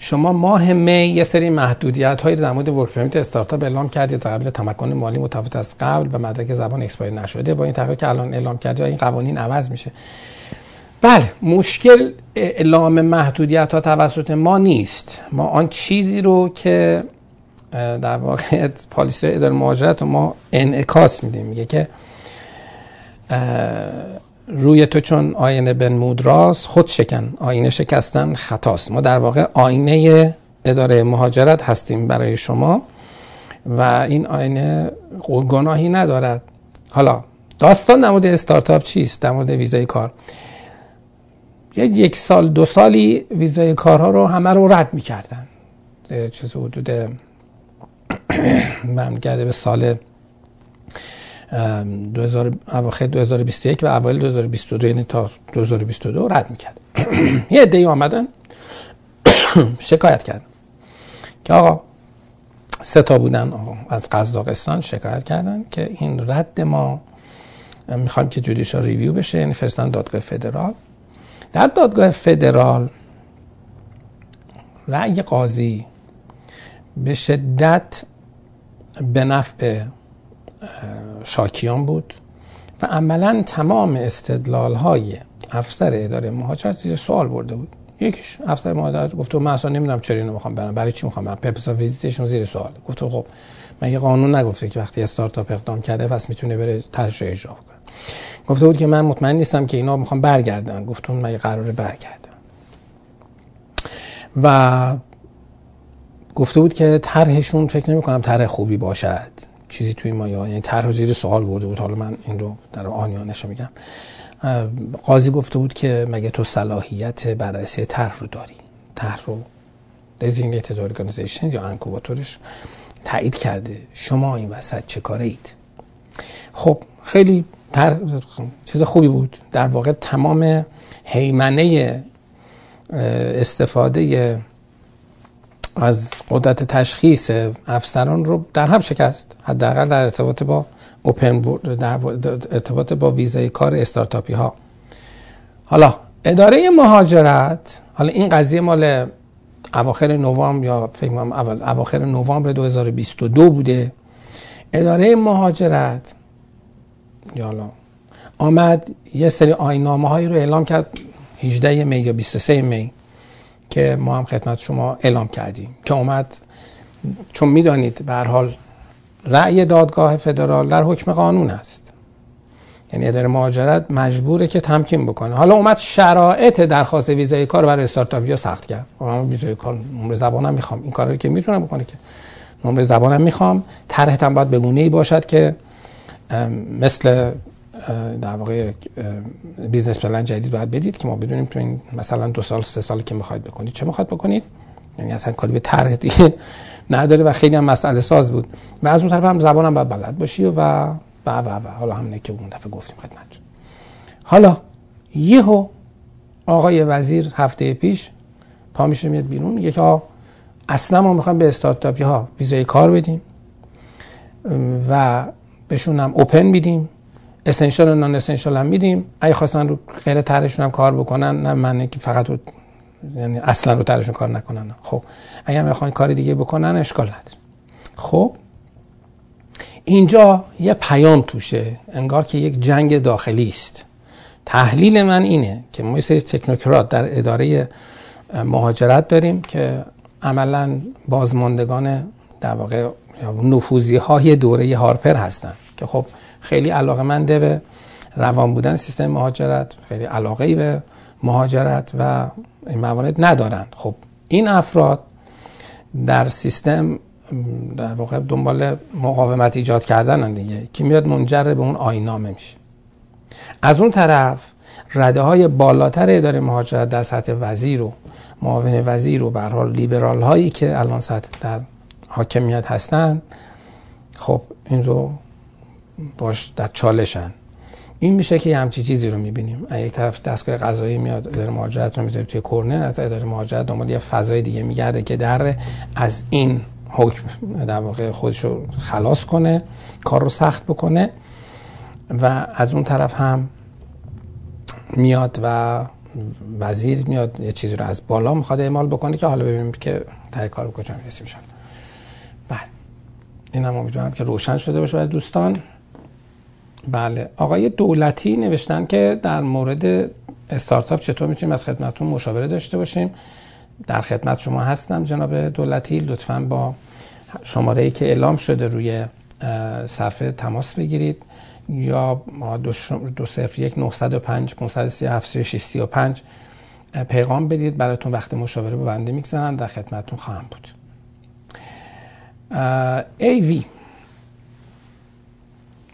شما ماه می یه سری محدودیت هایی در مورد work permit استارتاپ اعلام کردید قبیل تمکن مالی متفاوت از قبل و مدرک زبان expire نشده. با این تغییر که الان اعلام کردید این قوانین عوض میشه. بله مشکل اعلام محدودیت ها توسط ما نیست. ما آن چیزی رو که در واقع policy اداره مهاجرت ما انعکاس میده میگه که روی تو چون آینه بن راست خود شکن. آینه شکستن خطاست. ما در واقع آینه اداره مهاجرت هستیم برای شما و این آینه گناهی ندارد. حالا داستان در مورد استارتاپ چیست؟ در مورد ویزای کار. یک یک سال دو سالی ویزای کارها رو همه رو رد می‌کردن. چیز حدود برمیگرده به سال 2000 اواخر 2021 و اوایل 2022 یعنی تا 2022 رد می‌کرد. یه عده آمدن شکایت کردن که آقا سه تا بودن آقا از قزاقستان شکایت کردن که این رد ما می‌خوایم که جودیشال ریویو بشه یعنی فرستان دادگاه فدرال. در دادگاه فدرال رأی قاضی به شدت به نفع شاکیان بود و عملا تمام استدلال های افسر اداره مهاجرت زیر سوال برده بود. یکیش افسر مهاجرت گفت من اصلا نمی‌دونم چرا اینو می‌خوام برم. برای چی می‌خوام برم؟ پرپس ویزیتشن زیر سوال. گفت خب من یه قانون نگفته که وقتی استارتاپ اقدام کرده پس می‌تونه بره طرحش اجرا کنه گفته بود که من مطمئن نیستم که اینا می‌خوام برگردن. گفتون من قراره برگردم و گفته بود که طرحشون فکر نمی کنم طرح خوبی باشد. چیزی توی ما یعنی طرح زیر سوال برده بود. حالا من این رو در آنیانش میگم. قاضی گفته بود که مگه تو صلاحیت بررسی طرح رو داری؟ طرح رو designated organization یا انکوباتورش تایید کرده. شما این وسط چه کاره اید خب خیلی در چیز خوبی بود. در واقع تمام حیمنه استفاده از قدرت تشخیص افسران رو در هم شکست. حداقل در ارتباط با اوپن در ارتباط با ویزای کار استارتاپی ها حالا اداره مهاجرت حالا این قضیه مال اواخر نوامبر یا فکر کنم اول اواخر نوامبر 2022 بوده. اداره مهاجرت یالا آمد یه سری آینامه هایی رو اعلام کرد 18 می یا 23 می. که ما هم خدمت شما اعلام کردیم. که اومد چون می‌دانید به حال رأی دادگاه فدرال در حکم قانون است. یعنی اداره مهاجرت مجبوره که تمکین بکنه. حالا اومد شرایط درخواست ویزای کار برای استارتاپیا سخت کرد. من ویزای کار نمره زبانم می‌خوام. این کاری که می‌تونم بکنه که. نمره زبانم می‌خوام. طرحتم باید بگونه ای باشد که مثل در واقع business plan جدید باید بدید که ما بدونیم تو این مثلا دو سال سه سال که می‌خواید بکنید چه می‌خواید بکنید؟ یعنی اصلا کاری به طرح دیگه نداره و خیلی هم مسئله ساز بود. و از اون طرف هم زبانم باید بلد باشی و و و و, حالا همونه که اون دفعه گفتیم خدمت حالا یهو آقای وزیر هفته پیش پا میشه میاد بیرون میگه که اصلا ما می‌خوایم به استارتاپی ها ویزای کار بدیم و بهشون هم اوپن میدیم. اسنشال و نان اسنشال هم میدیم. اگه خواستن رو غیر طرحشون هم کار بکنن نه من که فقط رو یعنی اصلا رو طرحشون کار نکنن. خب اگه هم کار دیگه بکنن اشکال نداره. خب اینجا یه پیام توشه. انگار که یک جنگ داخلی است. تحلیل من اینه که ما یه سری تکنوکرات در اداره مهاجرت داریم که عملا بازماندگان در واقع نفوذی های دوره هارپر هستن. که خب خیلی علاقه منده به روان بودن سیستم مهاجرت خیلی علاقه به مهاجرت و این موارد ندارن خب این افراد در سیستم در واقع دنبال مقاومت ایجاد کردن دیگه. که میاد منجر به اون آینامه میشه. از اون طرف رده های بالاتر اداره مهاجرت در سطح وزیر و معاون وزیر و به حال لیبرال هایی که الان سطح در حاکمیت هستن خب این رو باش در چالشن. این میشه که همچی چیزی رو می‌بینیم. یک طرف دستگاه قضایی میاد اداره مهاجرت رو می‌ذاره توی کرنر از اداره مهاجرت دنبال یه فضای دیگه میگرده که در از این حکم در واقع خودش رو خلاص کنه کار رو سخت بکنه و از اون طرف هم میاد و وزیر میاد یه چیزی رو از بالا می‌خواد اعمال بکنه که حالا ببینیم که تای کار کجا می‌رسیم شد بله. این هم امیدوارم که روشن شده باشه برای دوستان. بله. آقای دولتی نوشتن که در مورد استارتاپ چطور می‌تونیم از خدمتون مشاوره داشته باشیم؟ در خدمت شما هستم جناب دولتی. لطفا با شماره ای که اعلام شده روی صفحه تماس بگیرید. یا دو, دو صفر یک 905 537 پیغام بدید. براتون وقت مشاوره به بنده می‌گذارن در خدمتون خواهم بود. ای وی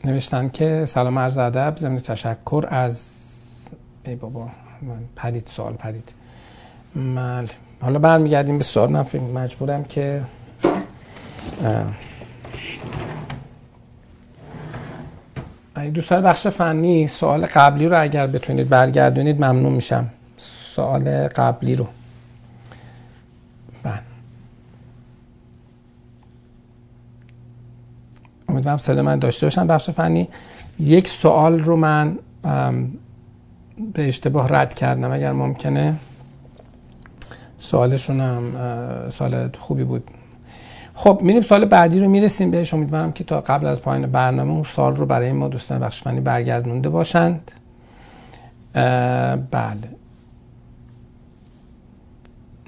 نوشتن که سلام عرض ادب ضمن تشکر از ای بابا من پرید سوال پرید مل. حالا برمیگردیم به سوال. من مجبورم که دوستان بخش فنی سوال قبلی رو اگر بتونید برگردونید ممنون میشم. سوال قبلی رو. بله. امیدوارم صدا من داشته باشم بخش فنی یک سوال رو من به اشتباه رد کردم اگر ممکنه. سوالشون هم سوال خوبی بود. خب میریم سوال بعدی رو می‌رسیم بهش. امیدوارم که تا قبل از پایان برنامه اون سوال رو برای ما دوستان بخش فنی برگردونده باشند. بله.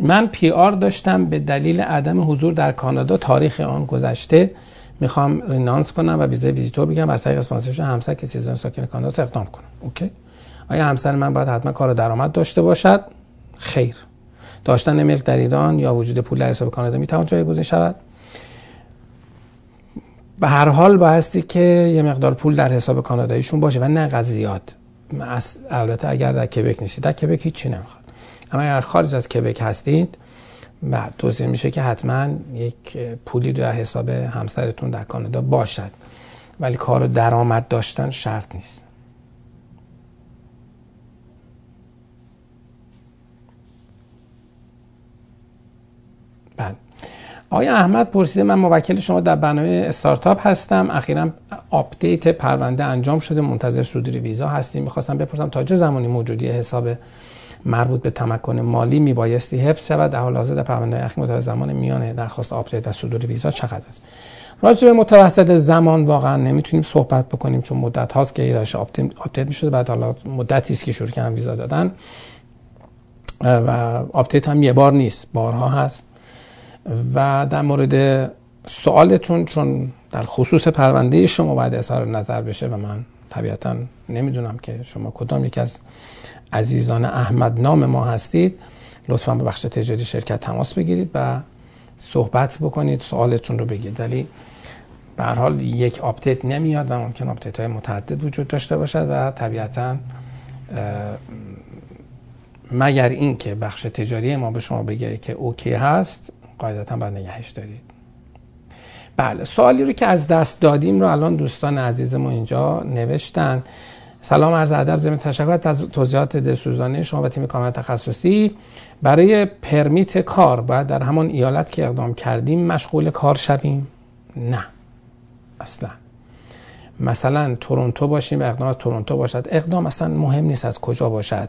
من PR داشتم به دلیل عدم حضور در کانادا تاریخ آن گذشته. می‌خوام renounce کنم و ویزای ویزیتور بگم از طریق sponsorship همسر که citizen ساکن کانادا اقدام کنم. OK؟ آیا همسر من باید حتما کار درآمد داشته باشد؟ خیر. داشتن ملک در ایران یا وجود پول در حساب کانادا می‌تواند جایگزین شود؟ به هر حال بایستی که یه مقدار پول در حساب کاناداییشون باشه و نه قضیات البته اگر در کبک نیستید. در کبک هیچی نمی‌خواد. اما اگر خارج از کبک هستید و توصیه میشه که حتما یک پولی در حساب همسرتون در کانادا باشد. ولی کارو درآمد داشتن شرط نیست. بله. آقای احمد پرسیده من موکل شما در برنامه استارتاپ هستم. اخیرا update پرونده انجام شده. منتظر صدور ویزا هستیم. می‌خواستم بپرسم تا چه زمانی موجودی حساب مربوط به تمکن مالی میبایستی حفظ شود. در حال حاضر در پرونده اخیر متوسط زمان میانه درخواست update و صدور ویزا چقدر است؟ راجع به متوسط زمان واقعا نمی‌تونیم صحبت بکنیم چون مدت هاست که داشته update می‌شده. بعد حالا مدتی است که شروع کردن ویزا دادن. و update هم یه بار نیست بارها هست. و در مورد سوالتون چون در خصوص پرونده شما باید اظهار نظر بشه و من طبیعتا نمی‌دونم که شما کدام یک از عزیزان احمد نام ما هستید لطفا به بخش تجاری شرکت تماس بگیرید و صحبت بکنید سوالتون رو بگید. ولی به هر حال یک update نمیاد و ممکن update های متعدد وجود داشته باشد و طبیعتا مگر اینکه بخش تجاری ما به شما بگه که OK هست قاعدتا باید نگهش دارید. بله سوالی رو که از دست دادیم رو الان دوستان عزیزمون اینجا نوشتن. سلام عرض ادب ضمن تشکر از توضیحات دلسوزانه شما و تیم کامل تخصصی. برای پرمیت کار باید در همان ایالت که اقدام کردیم مشغول کار شویم؟ نه. اصلا. مثلا تورنتو باشیم اقدام از تورنتو باشد. اقدام اصلا مهم نیست از کجا باشد.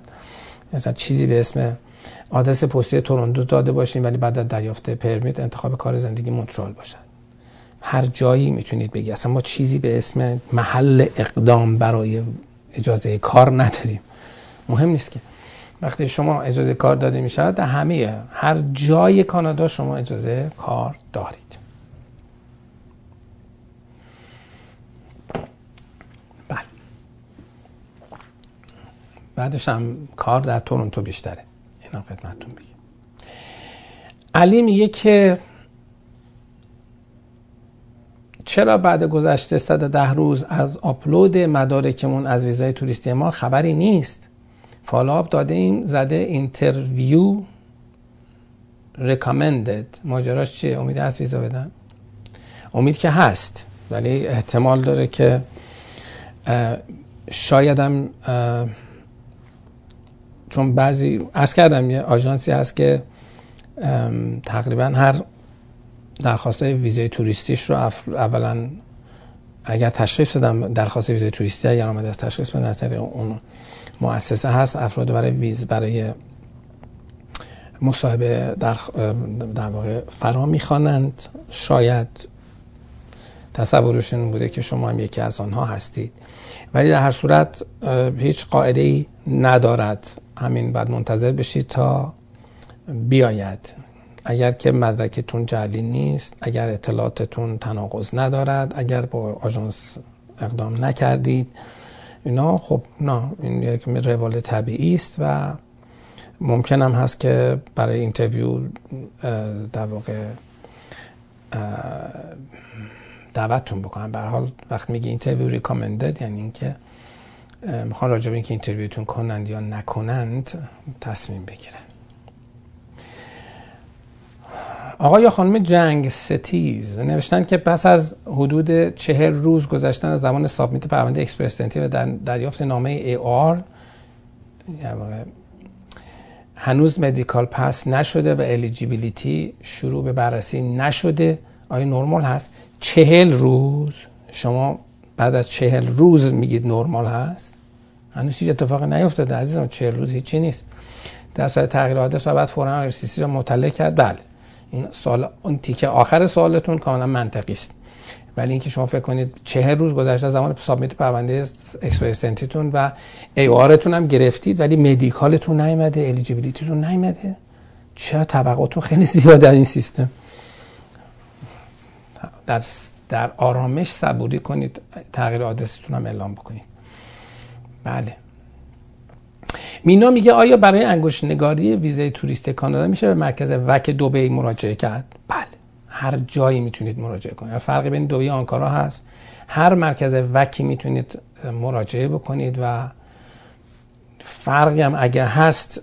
مثلا چیزی به اسم آدرس پستی تورنتو داده باشیم ولی بعد از دریافت پرمیت انتخاب کار زندگی مونترال باشد. هر جایی می‌تونید بگی. اصلا ما چیزی به اسم محل اقدام برای اجازه کار نداریم. مهم نیست که. وقتی شما اجازه کار داده میشه در همه هر جای کانادا شما اجازه کار دارید. بله. بعدش هم کار در تورنتو بیشتره. اینا خدمتتون بگم. علی میگه که چرا بعد گذشته 110 روز از آپلود مدارکمون از ویزای توریستی ما خبری نیست؟ follow up داده ایم زده interview recommended ماجراش چیه؟ امید از ویزا بدن؟ امید که هست ولی احتمال داره که شایدم چون بعضی عرض کردم یه آژانسی هست که تقریبا هر درخواست ویزای توریستیش رو اولا اگر تشخیص بدم درخواست ویزای توریستی اگر آمده از تشخیص از طریق اون مؤسسه هست. افراد برای ویز برای مصاحبه در, در واقع فرا می‌خوانند. شاید تصورشون بوده که شما هم یکی از آنها هستید. ولی در هر صورت هیچ قاعده ای ندارد. همین بعد منتظر بشید تا بیاید. اگر که مدرکتون جعلی نیست اگر اطلاعاتتون تناقض ندارد اگر با آژانس اقدام نکردید اینا خب نه این یک روال طبیعی است و ممکن هم هست که برای interview در واقع دعوتتون بکنن به هر حال وقتی میگه interview recommended یعنی اینکه می‌خوان راجع به اینکه interview تون کنند یا نکنند تصمیم بگیرن. آقای خانم جنگ ستیز نوشتن که پس از حدود چهل روز گذشتن از زمان submit پرونده Express Entry و دریافت نامه AOR هنوز medical pass نشده و eligibility شروع به بررسی نشده. آیا نرمال هست؟ چهل روز. شما بعد از چهل روز میگید نرمال هست؟ هنوز هیچ اتفاقی نیفتاده عزیزم چهل روز هیچی نیست. در صورت تغییر آدرس باید فورا IRCC را مطلع کرد. بله. این سوال اون تیکه آخر سوالتون کاملا منطقی است. ولی اینکه شما فکر کنید چهل روز گذشته زمان submit پرونده Express Entry تون و AOR تون هم گرفتید ولی medical تون نیومده eligibility تون نیومده. چرا توقعتون خیلی زیاد در این سیستم؟ در در آرامش صبوری کنید تغییر آدرستون هم اعلام بکنید. بله. مینا میگه آیا برای انگشت نگاری ویزای توریست کانادا میشه به مرکز وک دوبی مراجعه کرد؟ بله. هر جایی می‌تونید مراجعه کنید. فرقی بین دوبی آنکارا هست. هر مرکز وکی می‌تونید مراجعه بکنید و فرقی هم اگه هست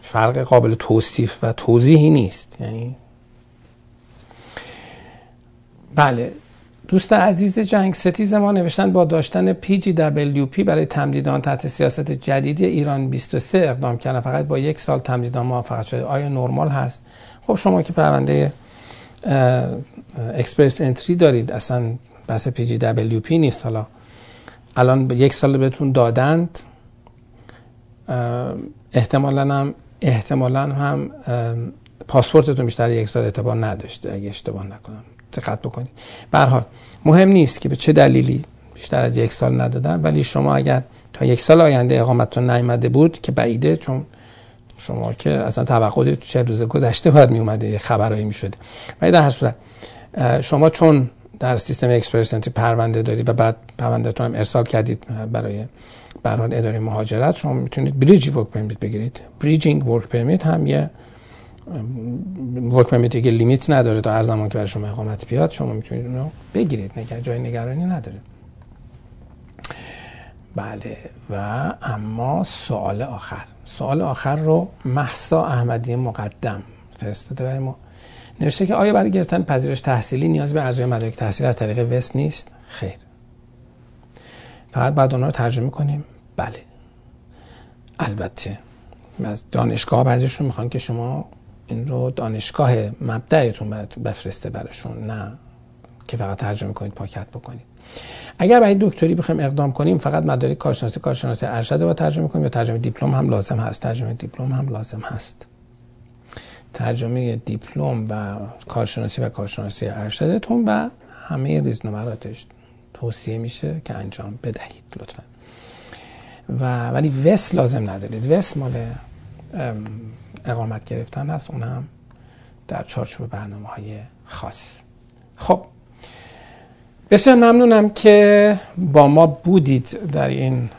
فرق قابل توصیف و توضیحی نیست. یعنی بله. دوست عزیز جنگ ستیز ما نوشتن با داشتن PGWP برای تمدیدان تحت سیاست جدیدی ایران 23 اقدام کردن. فقط با یک سال تمدیدان موفقیت شده. آیا نرمال هست؟ خب شما که پرونده اکسپرس انتری دارید اصلا بحث PGWP نیست. حالا الان یک سال بهتون دادند. احتمالا هم احتمالا هم پاسپورتتون بیشتر یک سال اعتبار نداشته اگه اشتباه نکنم. دقت بکنید به هر حال مهم نیست که به چه دلیلی بیشتر از یک سال ندادن ولی شما اگر تا یک سال آینده اقامتتون نیامده بود که بعیده چون شما که اصلا توقع چهل روز گذشته باید می اومده خبرایی می شده ولی در هر صورت شما چون در سیستم اکسپرس پرونده دارید و بعد پروندهتون هم ارسال کردید برای برای اداره مهاجرت شما می‌تونید bridging work permit بگیرید. bridging work permit هم یه ورک پرمیت که لیمیت نداره تا هر زمان که برای شما اقامت بیاد شما می‌تونید اونو بگیرید نگه جای نگرانی نداره. بله و اما سوال آخر. سوال آخر رو محسا احمدی مقدم فرستاده برای ما. نوشته که آیا برای گرفتن پذیرش تحصیلی نیاز به ارزیابی مدارک تحصیل از طریق وست نیست؟ خیر. فقط بعد اونها رو ترجمه کنیم. بله. البته. از دانشگاه بعضیشون می‌خوان که شما این رو دانشگاه مبدعتون بفرسته براشون نه که فقط ترجمه کنید پاکت بکنید. اگر برای دکتری بخوایم اقدام کنیم فقط مدارک کارشناسی کارشناسی ارشد رو ترجمه کنیم یا ترجمه دیپلم هم لازم هست؟ ترجمه دیپلم هم لازم هست. ترجمه دیپلم و کارشناسی و کارشناسی ارشدتون و همه ریزنمراتش توصیه میشه که انجام بدهید لطفا. و ولی وس لازم ندارید. وس مال اقامت گرفتن هست اون در چارچوب برنامه های خاص. خب بسیار ممنونم که با ما بودید در این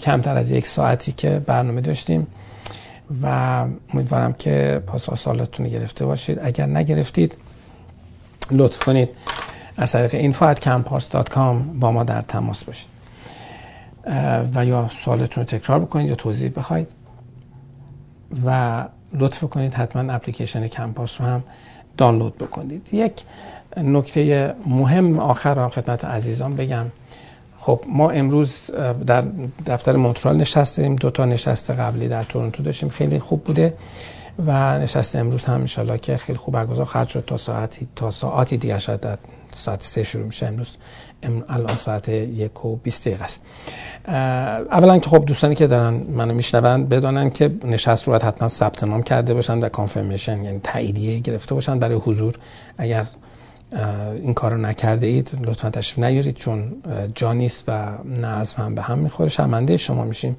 کمتر از یک ساعتی که برنامه داشتیم و امیدوارم که پاسخ سوالاتتون رو گرفته باشید. اگر نگرفتید لطف کنید از طریق info@campars.com با ما در تماس باشید. و یا سوالتون رو تکرار بکنید یا توضیح بخواید. و لطف کنید حتما اپلیکیشن کمپاس رو هم دانلود بکنید. یک نکته مهم آخر را خدمت عزیزان بگم. خب ما امروز در دفتر مونترال نشستیم. دو تا نشست قبلی در تورنتو داشتیم. خیلی خوب بوده و نشست امروز هم انشالله که خیلی خوب برگزار خواهد شد تا ساعتی تا ساعتی دیگه شاید ساعت سه شروع میشه امروز. الان ساعت یک و بیست دقیقه است. اولا که خب دوستانی که دارن منو میشنوند بدانن که نشست رو حتما ثبت نام کرده باشن و کانفرمیشن یعنی تاییدیه گرفته باشن برای حضور. اگر این کار رو نکرده اید لطفا تشریف نیارید چون جا نیست و نظم هم به هم می‌خوره شرمنده شما میشیم.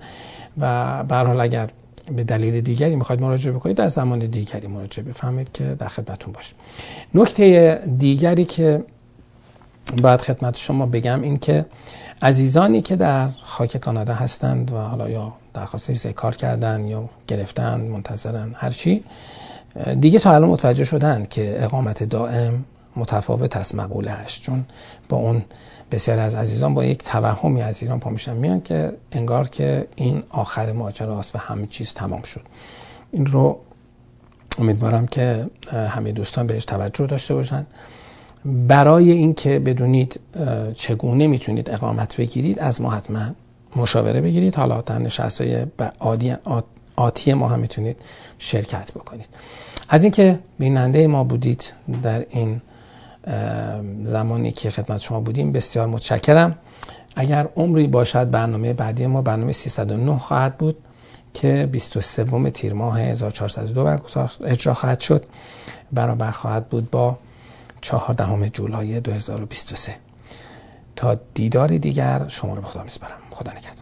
و به حال اگر به دلیل دیگری می‌خواید مراجعه بکنید در زمان دیگری مراجعه بفهمید که در خدمتتون باشه نکته دیگری که باید خدمت شما بگم این که عزیزانی که در خاک کانادا هستند و حالا یا درخواست ویزای کار کردن یا گرفتن منتظرن هرچی دیگه تا الان متوجه شدند که اقامت دائم متفاوت است مقولهش چون با اون بسیار از عزیزان با یک توهمی از ایران پا میشن میان که انگار که این آخر ماجرا است و همه چیز تمام شد. این رو امیدوارم که همه دوستان بهش توجه داشته باشند برای اینکه بدونید چگونه می‌تونید اقامت بگیرید از ما حتما مشاوره بگیرید. حالا در نشست های آتی ما هم می‌تونید شرکت بکنید. از اینکه بیننده ما بودید در این زمانی که خدمت شما بودیم بسیار متشکرم. اگر عمری باشد برنامه بعدی ما برنامه 309 خواهد بود که 23 تیر ماه 1402 برگزار اجرا خواهد شد. برابر خواهد بود با 14 جولای 2023 تا دیدار دیگر شما رو به خدا میسپارم. خدا نگهدار.